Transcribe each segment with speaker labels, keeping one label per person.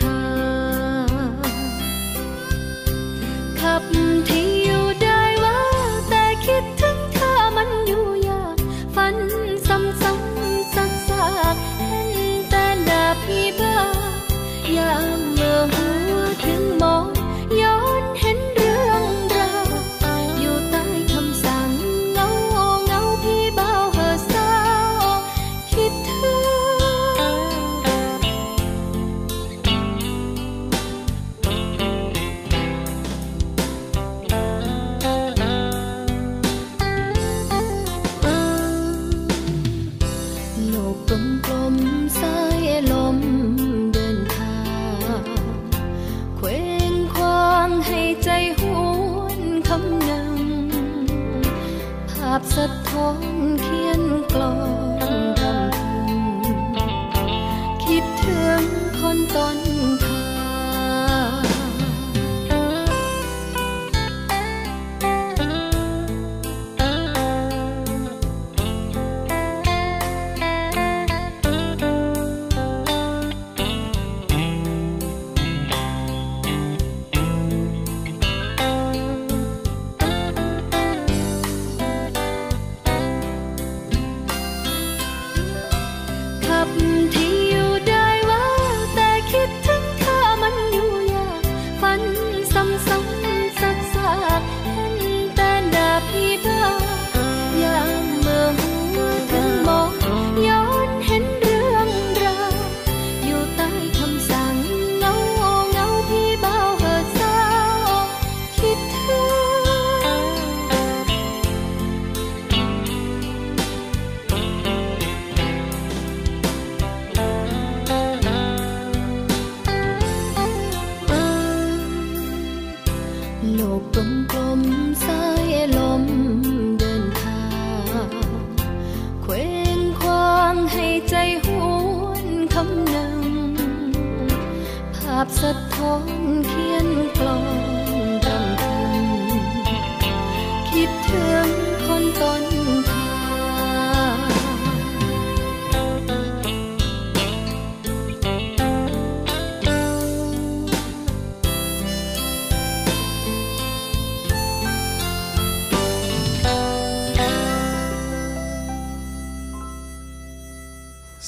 Speaker 1: หาขับที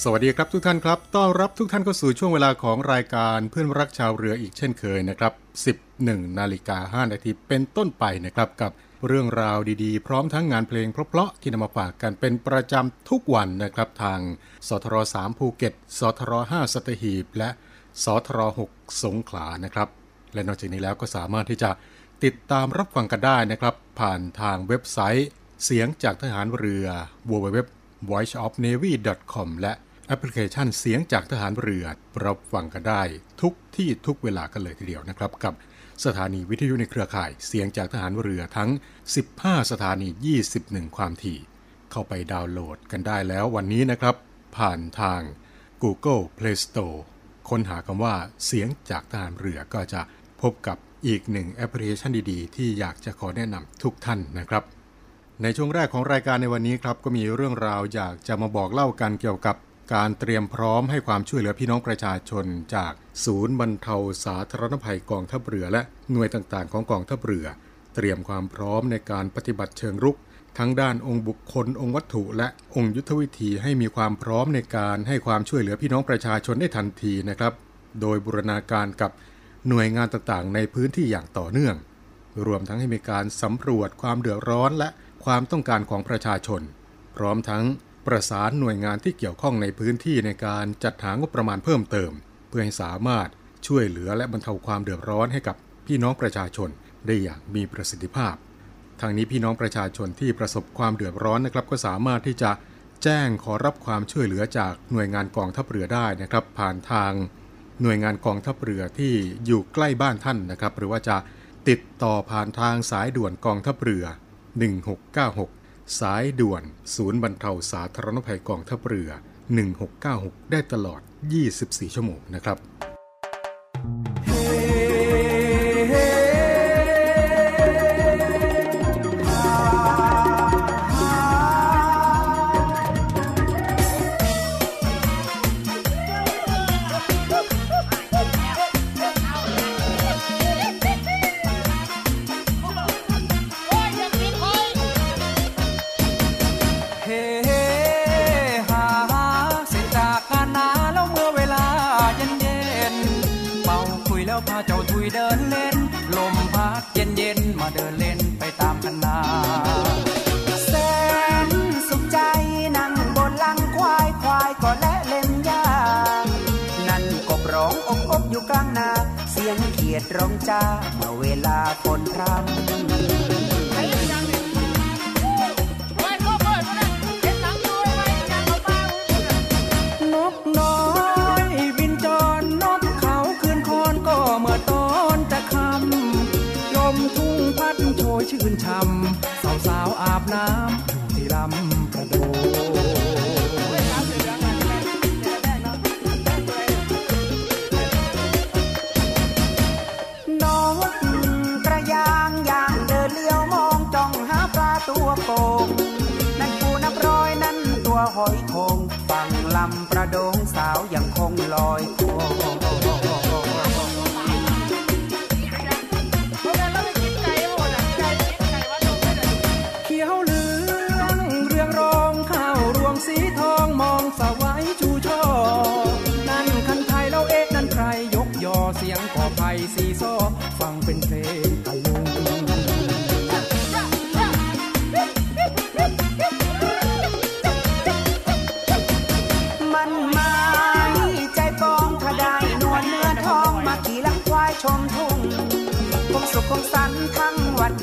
Speaker 1: สวัสดีครับทุกท่านครั
Speaker 2: บต้อนรับทุกท่านเข้าสู่ช่วงเวลาของรายการเพื่อนรักชาวเรืออีกเช่นเคยนะครับ 11 นาฬิกา 5 นาทีเป็นต้นไปนะครับกับเรื่องราวดีๆ พร้อมทั้งงานเพลงเพราะๆที่นำมาฝากกันเป็นประจำทุกวันนะครับทางสทร3ภูเก็ตสทร5สัตหีบ และสทร6สงขลานะครับ และนอกจากนี้แล้วก็สามารถที่จะติดตามรับฟังกันได้นะครับ ผ่านทางเว็บไซต์ เสียงจากทหารเรือ www voiceofnavy.com และ แอปพลิเคชันเสียงจากทหารเรือรับฟังกันได้ ทุกที่ทุกเวลากันเลยทีเดียวนะครับ กับสถานีวิทยุในเครือข่ายเสียงจากทหารเรือทั้ง 15 สถานี 21 ความถี่ เข้าไปดาวน์โหลดกันได้แล้ววันนี้นะครับ ผ่านทาง Google Play Store ค้นหาคำว่าเสียงจากทหารเรือก็จะพบกับอีกหนึ่งแอปพลิเคชันดีๆ ที่อยากจะขอแนะนำทุกท่านนะครับ ในช่วงแรกของรายการในวันนี้ครับก็มีเรื่องราวอยากจะมาบอกเล่ากันเกี่ยวกับ การเตรียมพร้อมให้ความช่วยเหลือพี่น้องประชาชน จากศูนย์บรรเทาสาธารณภัยกองทัพเรือ และหน่วยต่างๆ ของกองทัพเรือ เตรียมความพร้อมในการปฏิบัติเชิงรุก ทั้งด้านองค์บุคคล องค์วัตถุ และองค์ยุทธวิธีให้มีความพร้อมในการให้ความช่วยเหลือพี่น้องประชาชนได้ทันทีนะครับ โดยบูรณาการกับหน่วยงานต่างๆ ในพื้นที่อย่างต่อเนื่อง รวมทั้งให้มีการสำรวจความเดือดร้อนและความต้องการของประชาชน พร้อมทั้ง ประสานหน่วยงานที่เกี่ยวข้องในพื้นที่ในการจัดหางบประมาณเพิ่มเติม เพื่อให้สามารถช่วยเหลือและบรรเทาความเดือดร้อนให้กับพี่น้องประชาชนได้อย่างมีประสิทธิภาพ ทางนี้พี่น้องประชาชนที่ประสบความเดือดร้อนนะครับ ก็สามารถที่จะแจ้งขอรับความช่วยเหลือจากหน่วยงานกองทัพเรือได้นะครับ ผ่านทางหน่วยงานกองทัพเรือที่อยู่ใกล้บ้านท่านนะครับ หรือว่าจะติดต่อผ่านทางสายด่วนกองทัพเรือ 1696 สายด่วน ศูนย์บรรเทาสาธารณภัยกองทัพเรือ 1696 ได้ตลอด 24 ชั่วโมงนะครับ
Speaker 3: ร้อ
Speaker 4: งจ้าเมื่อเวลาฝนพรำ
Speaker 3: นกน้อยบินจรนกเขาคืนคอนก็เมื่อตอนจะคำลมทุ่งพัดโชยชื่นช่ำสาวสาวอาบน้ำ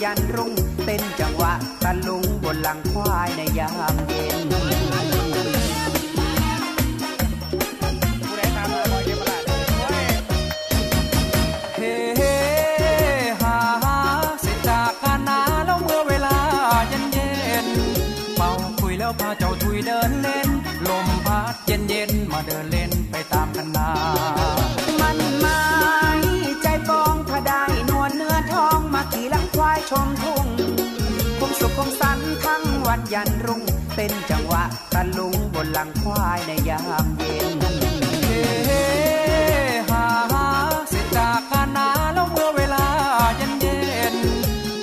Speaker 3: ยั
Speaker 4: นรุ่งเต้นจังหวะตะลุงบนหลังควายในยามเย็น
Speaker 3: เฮ้ฮาฮาเสร็จจากงานาล้วเวลาเย็นเย็นเป่าคุยแล้วพาเจ้าทุยเดินเล่น ลมพัดเย็นเย็นมาเดิน
Speaker 4: สุของสันทั้งวันยันรุ่งเต้นจังหวะตะลุงบนหลังควายในยามเย็น
Speaker 3: เฮ้ฮาฮาเสร็จจากงานนาแล้วเมื่อเวลาเย็นเย็น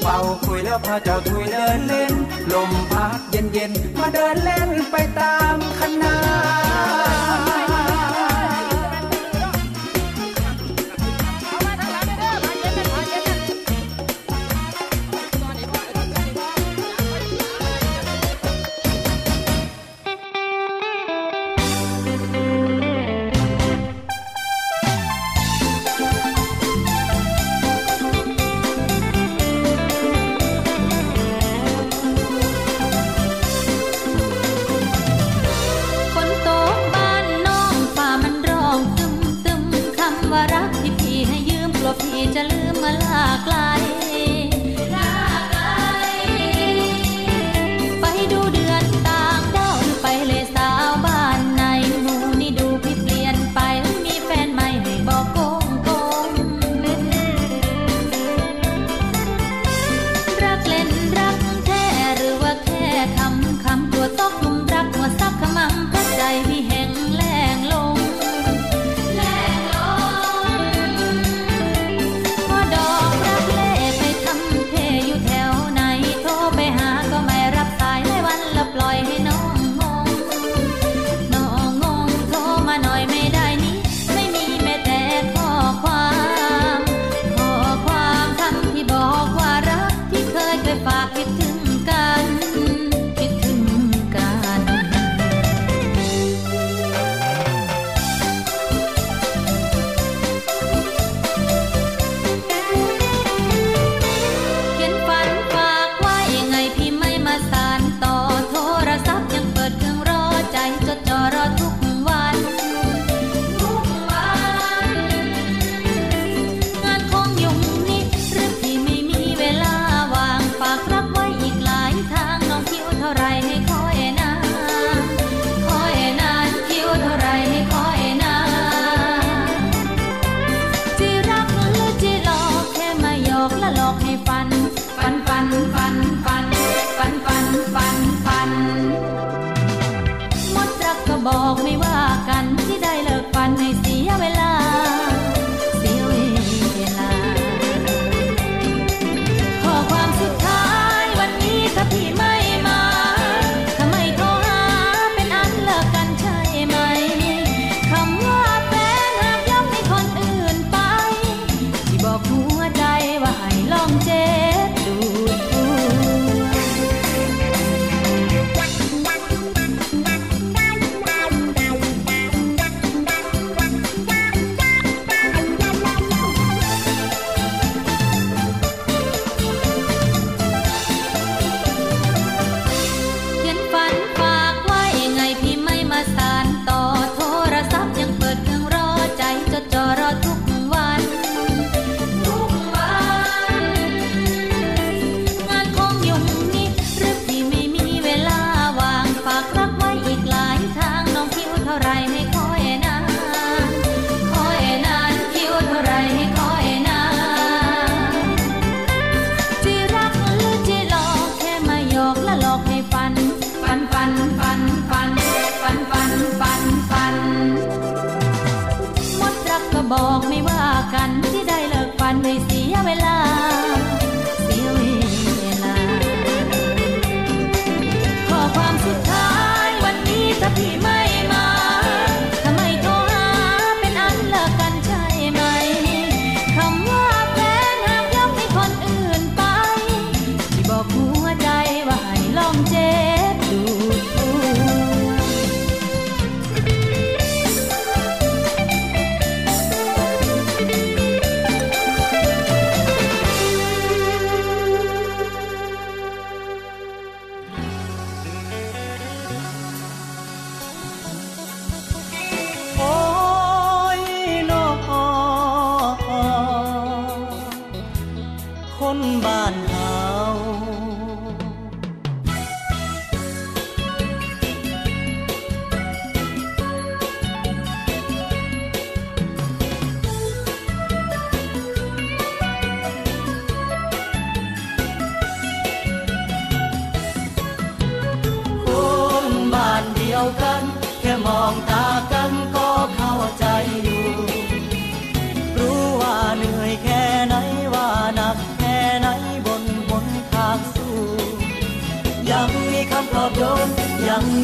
Speaker 3: เป่าคุยแล้วพาเจ้าทุยเดินเล่น ลมพัดเย็นเย็นมาเดินเล่นไปตามคณะ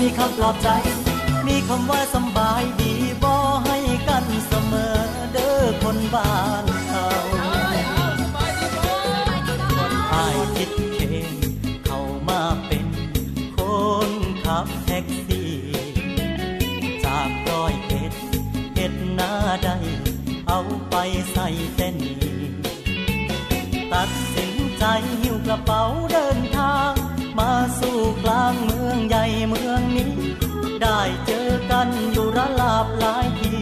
Speaker 1: มีคำปลอบ
Speaker 5: ใจ มีคำว่าสบายดีบ่ให้กันเสมอเด้อคนบ้านเขาอายคิดเคนเข้ามาเป็นคนขับแท็กซี่จากร้อยเอ็ดเอ็ดหน้าใดเอาไปใส่เต้นตัดสินใจหิ้วกระเป๋าเดิน ได้เจอกันอยู่ระลาบหลายที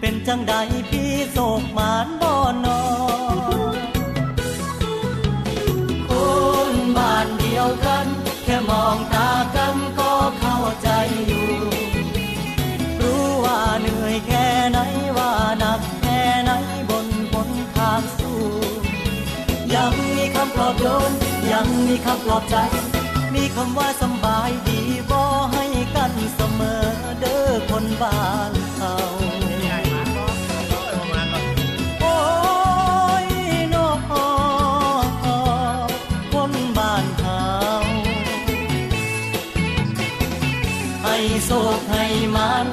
Speaker 5: เป็นจังใดพี่โศกหมานบ่อนอคนบ้านเดียวกัน แค่มองตากันก็เข้าใจอยู่ รู้ว่าเหนื่อยแค่ไหนว่าหนักแค่ไหนบนบนทางสู้ ยังมีคำปลอบโยนยังมีคำปลอบใจ มีคำว่าสบายดีบ่ให้ กันเสมอเด้อคนบ้านเขาโอ้ยน้องคนบ้านเขาให้โศกให้มาน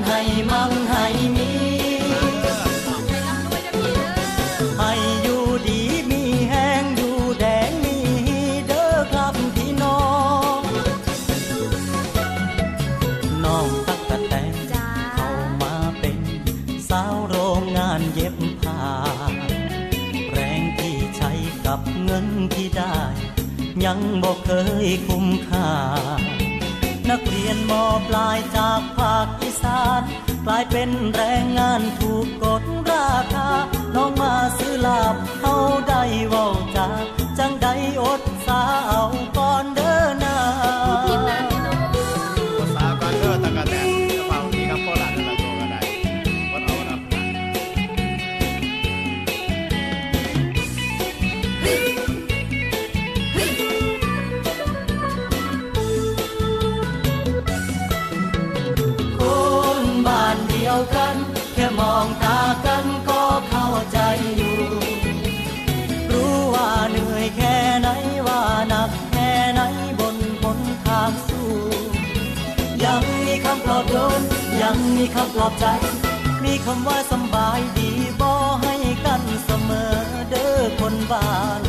Speaker 5: ที่ได้ ยังบอกเคยคุ้มค่า นักเรียนมอปลายจากภาคอีสานกลายเป็นแรงงานถูกกดราคา น้องมาซื้อลาบเขาได้ว่าจาจังใดอดสาเอาก่อนเด้อ มีคำปลอบใจ มีคำว่าสบายดีบ่ให้กันเสมอเด้อคนบ้าน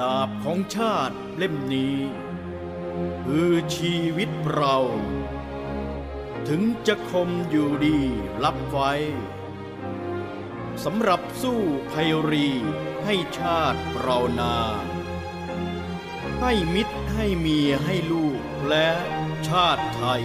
Speaker 6: ดาบของชาติเล่มนี้ คือชีวิตเรา ถึงจะคมอยู่ดีรับไว้สำหรับสู้ภัยรีให้ชาติเรานา ให้มิตรให้เมียให้ลูกและชาติไทย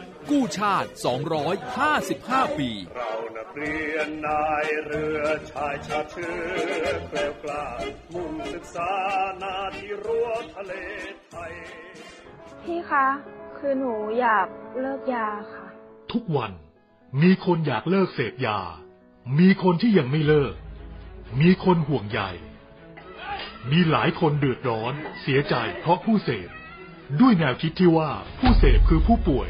Speaker 7: กู้ชาติ 255 ปี
Speaker 8: เรานักเรียนนายเรือชายชาติเชื้อแกล้วกล้ามุ่งศึกษานาที่รั้วทะเลไทย
Speaker 9: พี่คะ คือหนูอยากเลิกยาค่ะ
Speaker 10: ทุกวันมีคนอยากเลิกเสพยา มีคนที่ยังไม่เลิก มีคนห่วงใยมีหลายคนเดือดร้อน เสียใจเพราะผู้เสพ ด้วยแนวคิดที่ว่าผู้เสพคือผู้ป่วย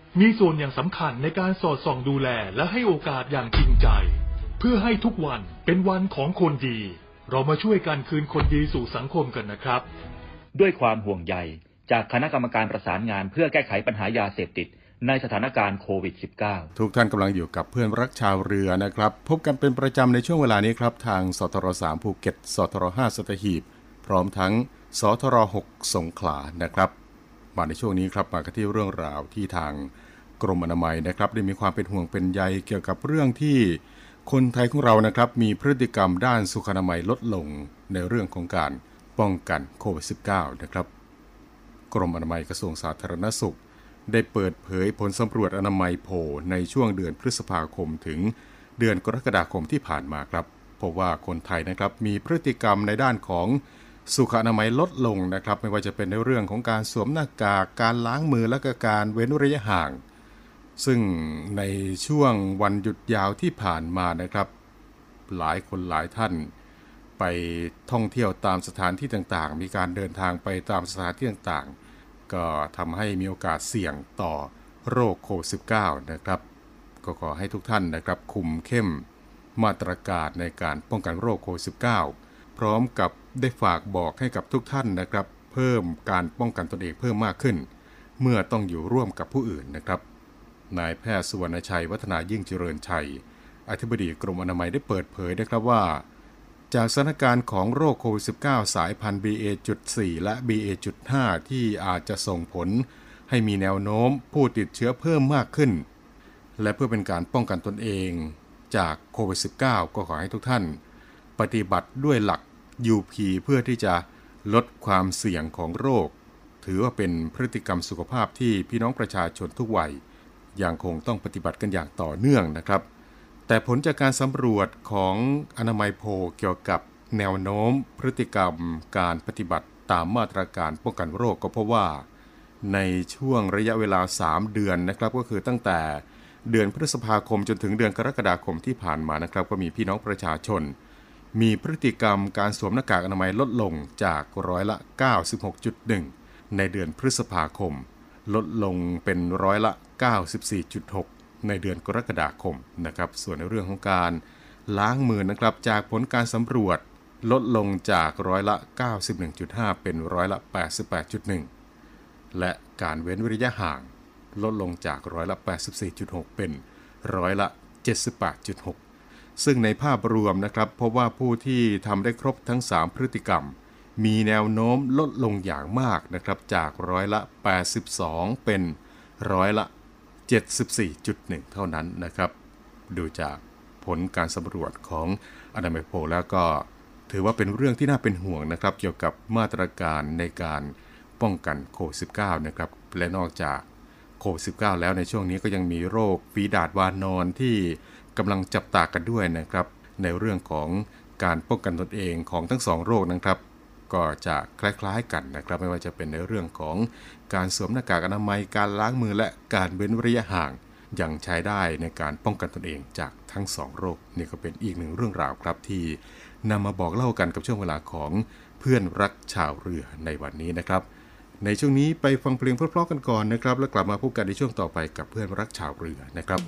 Speaker 10: มีส่วนอย่างสำคัญในการสอดส่องดูแลและให้โอกาสอย่างจริงใจ เพื่อให้ทุกวันเป็นวันของคนดี เรามาช่วยกันคืนคนดีสู่สังคมกันนะครับ
Speaker 11: ด้วยความห่วงใยจากคณะกรรมการประสานงานเพื่อแก้ไขปัญหายาเสพติดในสถานการณ์โควิด -19
Speaker 2: ทุกท่านกำลังอยู่กับเพื่อนรักชาวเรือนะครับ พบกันเป็นประจำในช่วงเวลานี้ครับ ทางสทร3ภูเก็ตสทร5สัตหีบ พร้อมทั้งสทร6สงขลานะครับ มาในช่วงนี้ครับมากันที่เรื่องราวที่ทาง กรมอนามัยนะครับ ได้มีความเป็นห่วงเป็นใยเกี่ยวกับเรื่องที่คนไทยของเรานะครับมีพฤติกรรมด้านสุขอนามัยลดลงในเรื่องของการป้องกันโควิด -19 นะครับ กรมอนามัยกระทรวงสาธารณสุข ได้เปิดเผยผลสำรวจอนามัยโพในช่วงเดือนพฤษภาคมถึงเดือนกรกฎาคมที่ผ่านมาครับพบว่าคนไทยนะครับมีพฤติกรรมในด้านของสุขอนามัยลดลงนะครับ ไม่ว่าจะเป็นในเรื่องของการสวมหน้ากากการล้างมือและก็การเว้นระยะห่าง ซึ่งในช่วงวันหยุดยาวที่ผ่านมานะครับ หลายคนหลายท่านไปท่องเที่ยวตามสถานที่ต่างๆ มีการเดินทางไปตามสถานที่ต่างๆ ก็ทำให้มีโอกาสเสี่ยงต่อโรคโควิด -19 นะครับ ก็ขอให้ทุกท่านนะครับ คุมเข้มมาตรการในการป้องกันโรคโควิด -19 พร้อมกับได้ฝากบอกให้กับทุกท่านนะครับ เพิ่มการป้องกันตนเองเพิ่มมากขึ้น เมื่อต้องอยู่ร่วมกับผู้อื่นนะครับ นายแพทย์สุวรรณชัย วัฒนายิ่งเจริญชัย อธิบดีกรมอนามัยได้เปิดเผยนะครับว่า จากสถานการณ์ของโรคโควิด -19 สายพันธุ์ BA.4 และ BA.5 ที่อาจจะส่งผล ให้มีแนวโน้มผู้ติดเชื้อเพิ่มมากขึ้น และเพื่อเป็นการป้องกันตนเอง จากโควิด -19 ก็ขอให้ทุกท่าน ปฏิบัติด้วยหลัก UP เพื่อที่จะลดความเสี่ยงของโรค ถือว่าเป็นพฤติกรรมสุขภาพที่พี่น้องประชาชนทุกวัย ยังคงต้องปฏิบัติกันอย่างต่อเนื่องนะครับ แต่ผลจากการสำรวจของอนามัยโพเกี่ยวกับแนวโน้มพฤติกรรมการปฏิบัติตามมาตรการป้องกันโรคก็พบว่า ในช่วงระยะเวลา 3 เดือนนะครับก็คือตั้งแต่เดือนพฤษภาคมจนถึงเดือนกรกฎาคมที่ผ่านมานะครับ ก็มีพี่น้องประชาชน มีพฤติกรรมการสวมหน้ากากอนามัยลดลงจากร้อยละ 96.1 ในเดือนพฤษภาคม ลดลงเป็นร้อยละ 94.6 ในเดือนกรกฎาคมนะครับ ส่วนในเรื่องของการล้างมือนะครับจากผลการสำรวจลดลงจากร้อยละ 91.5 เป็นร้อยละ 88.1 และการเว้นระยะห่างลดลงจากร้อยละ 84.6 เป็นร้อยละ 78.6 ซึ่งในภาพรวมนะครับพบว่าผู้ที่ทำได้ครบทั้ง 3 พฤติกรรม มีแนวโน้มลดลงอย่างมากนะครับจากร้อยละ 82 เป็นร้อยละ 74.1 เท่านั้นนะครับ ดูจากผลการสำรวจของอนามัยโพแล้วก็ถือว่าเป็นเรื่องที่น่าเป็นห่วงนะครับ เกี่ยวกับมาตรการในการป้องกันโควิด -19 นะครับ และนอกจากโควิด -19 แล้วในช่วงนี้ก็ยังมีโรคฝีดาดวานอนที่กำลังจับตากันด้วยนะครับ ในเรื่องของการป้องกันตนเองของทั้งสองโรคนะครับ ก็จะคล้ายๆกันนะครับ ไม่ว่าจะเป็นในเรื่องของ การสวมหน้ากากอนามัยการล้างมือและการเว้นระยะห่างยังใช้ได้ในการป้องกันตนเองจากทั้งสองโรคนี่ก็เป็นอีกหนึ่งเรื่องราวครับที่นำมาบอกเล่ากันกับช่วงเวลาของเพื่อนรักชาวเรือในวันนี้นะครับ ในช่วงนี้ไปฟังเพลงเพลาะๆกันก่อนนะครับ แล้วกลับมาพบกันในช่วงต่อไปกับเพื่อนรักชาวเรือนะครับ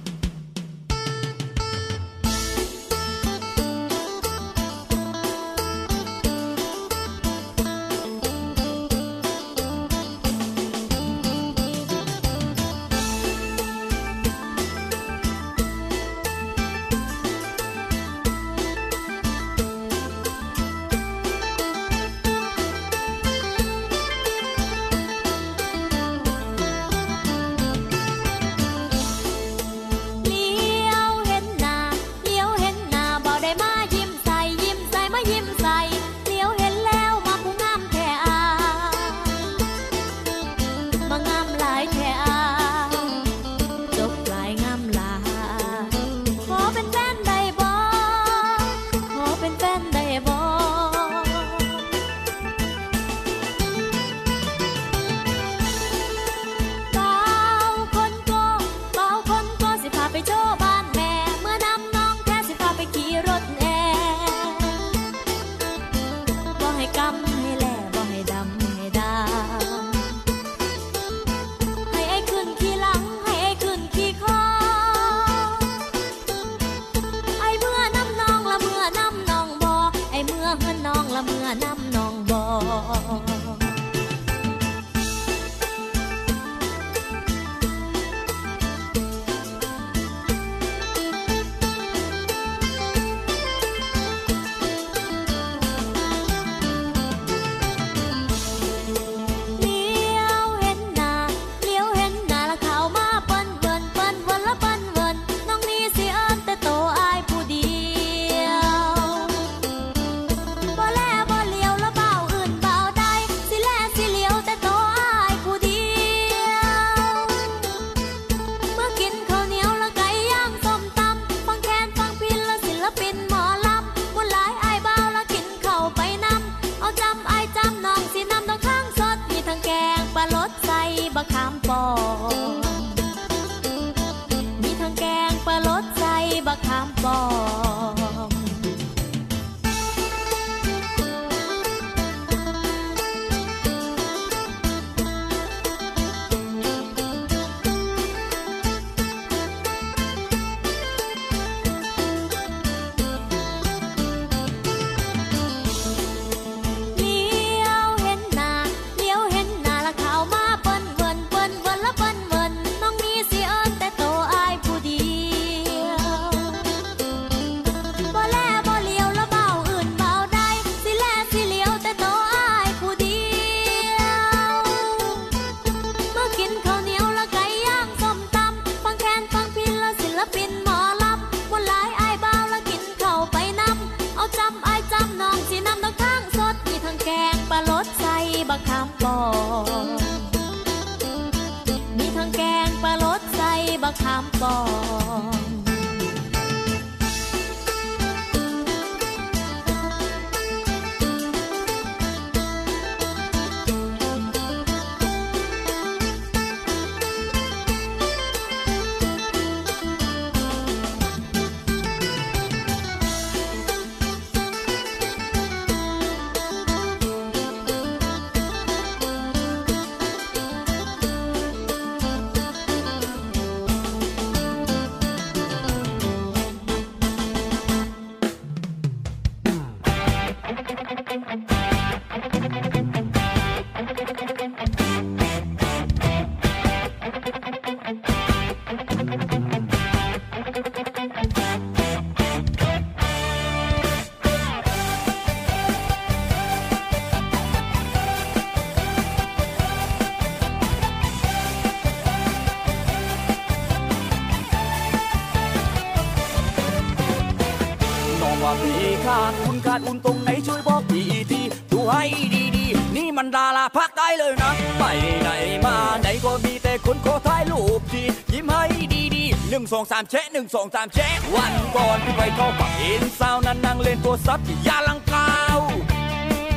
Speaker 2: า
Speaker 1: ติบุ
Speaker 12: ญตรงไหนช่วยบอกทีทีดูให้ดีดีนี่มันดาราภาคใต้เลยนะ ไปไหนมาไหนก็มีแต่คนขอถ่ายลูกทียิ้มให้ดีดีหนึ่งสองสามเชะหนึ่งสองสามเชะวันก่อนที่ไปเข้าฝักเอ็นสาวนั้นนั่งเล่นตัวซับยาลังกาว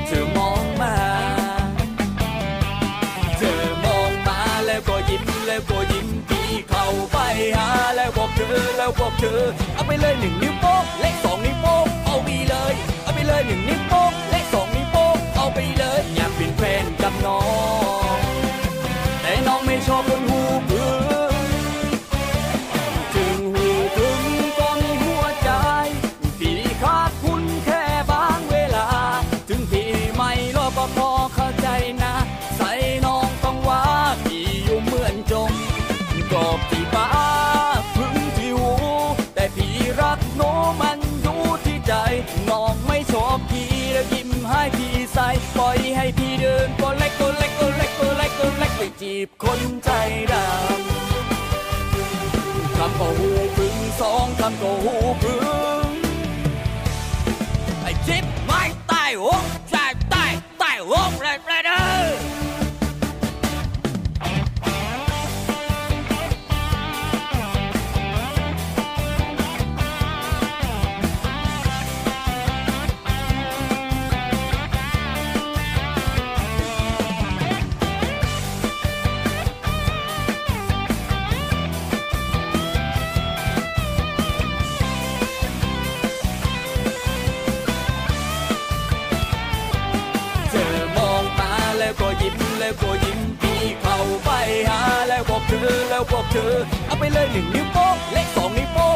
Speaker 12: เธอมองมา เธอมองมาแล้วก็ยิ้มแล้วก็ยิ้มพี่เข้าไปหาแล้วบอกเธอแล้วบอกเธอเอาไปเลยหนึ่งนิ้วโป้งเลขสองนิ้วโป้งเอามี เลยหนึ่งนิ้วโป้งและสองนิ้วโป้งเอาไปเลยอยากเป็นแฟนกับน้อง แต่น้องไม่ชอบคนหัว 三個好 แล้วบอกเธอ เอาไปเลยหนึ่งนิ้วโป้งและสองนิ้วโป้ง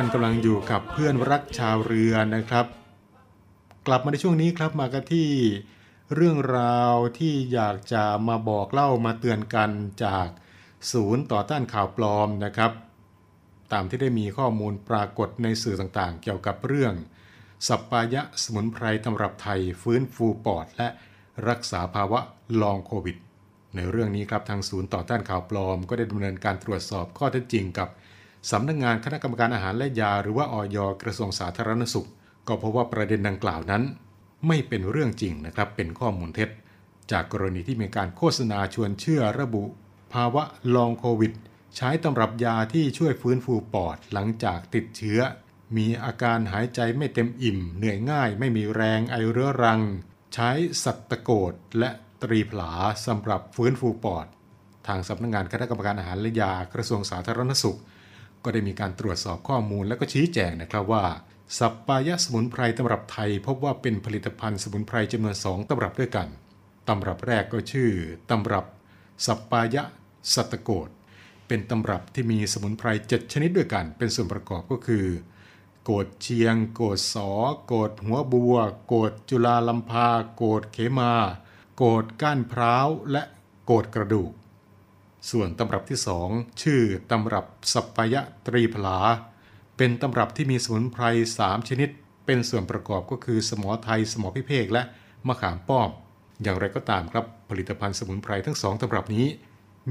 Speaker 8: า
Speaker 2: นกำลังอยู่กับเพื่อนรักชาวเรือนะครับ กลับมาในช่วงนี้ครับมากันที่เรื่องราวที่อยากจะมาบอกเล่ามาเตือนกันจากศูนย์ต่อต้านข่าวปลอมนะครับ ตามที่ได้มีข้อมูลปรากฏในสื่อต่างๆ เกี่ยวกับเรื่อง สัปปายะสมุนไพรตำรับไทยฟื้นฟูปอด และรักษาภาวะลองโควิด ในเรื่องนี้ครับทางศูนย์ต่อต้านข่าวปลอม ก็ได้ดำเนินการตรวจสอบข้อเท็จจริงกับ สำนักงงานคณะกรรมการอาหารและยาหรือว่าออยกระทรวงสาธารณสุข ก็พบว่าประเด็นดังกล่าวนั้น ไม่เป็นเรื่องจริงนะครับเป็นข้อมูลเท็จ จากกรณีที่มีการโฆษณาชวนเชื่อระบุ ภาวะลองโควิด ใช้ตำรับยาที่ช่วยฟื้นฟูปอดหลังจากติดเชื้อ มีอาการหายใจไม่เต็มอิ่ม เหนื่อยง่าย ไม่มีแรงไอเรื้อรัง ใช้สัตตะโกดและตรีผลาสำหรับฟื้นฟูปอด ทางสำนักงานคณะกรรมการอาหารและยากระทรวงสาธารณสุข ก็ได้มีการตรวจสอบข้อมูลและก็ชี้แจงนะครับว่า สัปปายะสมุนไพรตำรับไทย พบว่าเป็นผลิตภัณฑ์สมุนไพรจำนวนสองตำรับด้วยกันตำรับแรกก็ชื่อตำรับสัปปายะสัตโกดเป็นตำรับที่มีสมุนไพร7ชนิดด้วยกัน เป็นส่วนประกอบก็คือ โกดเชียง โกดสอ โกดหัวบัว โกดจุลาลัมพา โกดเขมา โกดก้านพร้าว และโกดกระดูก ส่วนตำรับที่สองชื่อตำรับสัปปายะตรีพลา เป็นตำรับที่มีสมุนไพร3ชนิด เป็นส่วนประกอบก็คือสมอไทย สมอพิเภกและมะขามป้อม อย่างไรก็ตามครับผลิตภัณฑ์สมุนไพรทั้งสองตำรับนี้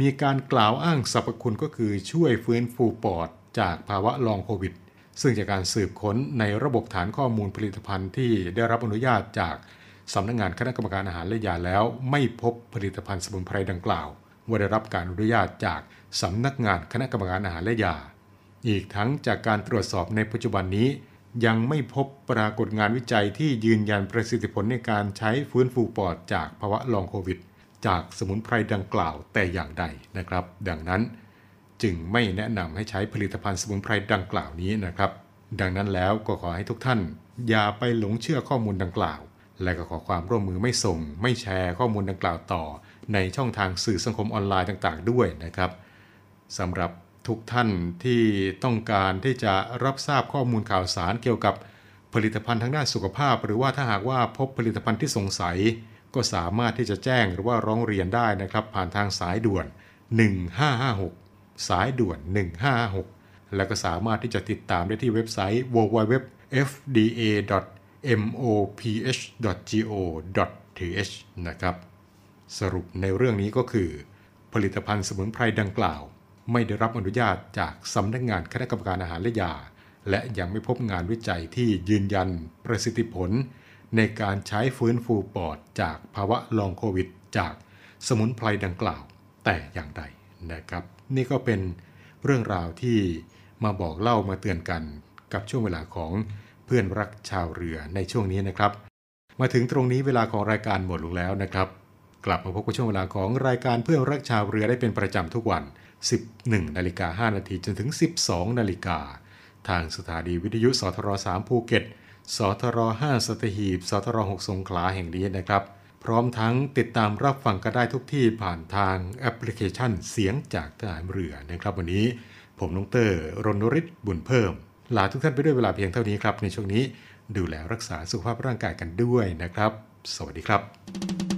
Speaker 2: มีการกล่าวอ้างสรรพคุณก็คือช่วยฟื้นฟูปอดจากภาวะลองโควิด ซึ่งจากการสืบค้นในระบบฐานข้อมูลผลิตภัณฑ์ที่ได้รับอนุญาตจากสำนักงานคณะกรรมการอาหารและยาแล้ว ไม่พบผลิตภัณฑ์สมุนไพรดังกล่าว ว่าได้รับการอนุญาตจากสำนักงานคณะกรรมการอาหารและยา อีกทั้งจากการตรวจสอบในปัจจุบันนี้ ยังไม่พบปรากฏงานวิจัยที่ยืนยันประสิทธิผลในการใช้ฟื้นฟูปอดจากภาวะลองโควิด จากสมุนไพรดังกล่าวแต่อย่างใดนะครับ ดังนั้นจึงไม่แนะนำให้ใช้ผลิตภัณฑ์สมุนไพรดังกล่าวนี้นะครับ ดังนั้นแล้วก็ขอให้ทุกท่าน อย่าไปหลงเชื่อข้อมูลดังกล่าว และก็ขอความร่วมมือไม่ส่ง ไม่แชร์ข้อมูลดังกล่าวต่อ ในช่องทางสื่อสังคมออนไลน์ต่างๆ ด้วยนะครับสำหรับทุกท่านที่ต้องการที่จะรับทราบข้อมูลข่าวสารเกี่ยวกับผลิตภัณฑ์ทางด้านสุขภาพ หรือว่าถ้าหากว่าพบผลิตภัณฑ์ที่สงสัย ก็สามารถที่จะแจ้งหรือว่าร้องเรียนได้นะครับ ผ่านทางสายด่วน 1556 สายด่วน 1556 แล้วก็สามารถที่จะติดตามได้ที่เว็บไซต์ www.fda.moph.go.th นะครับ สรุปในเรื่องนี้ก็คือ ผลิตภัณฑ์สมุนไพรดังกล่าว ไม่ได้รับอนุญาตจากสำนักงานคณะกรรมการอาหารและยา และยังไม่พบงานวิจัยที่ยืนยันประสิทธิผล ในการใช้ฟื้นฟูปอดจากภาวะลองโควิด จากสมุนไพรดังกล่าว แต่อย่างใดนะครับ นี่ก็เป็นเรื่องราวที่มาบอกเล่ามาเตือนกันกับช่วงเวลาของเพื่อนรักชาวเรือในช่วงนี้นะครับ มาถึงตรงนี้เวลาของรายการหมดลงแล้วนะครับ กลับมาพบกับช่วงเวลาของรายการเพื่อนรักชาวเรือได้เป็นประจำทุกวัน 11 นาฬิกา5นาทีจนถึง 12 นาฬิกา ทางสถานีวิทยุสทร3ภูเก็ต สทร5สัตหีบ สทร6สงขลาแห่งนี้นะครับ พร้อมทั้งติดตามรับฟังก็ได้ทุกที่ผ่านทางแอปพลิเคชันเสียงจากทหารเรือนะครับวันนี้ ผมน้องเตอร์รณริศบุญเพิ่ม ลาทุกท่านไปด้วยเวลาเพียงเท่านี้ครับในช่วงนี้ดูแลรักษาสุขภาพร่างกายกันด้วยนะครับ สวัสดีครับ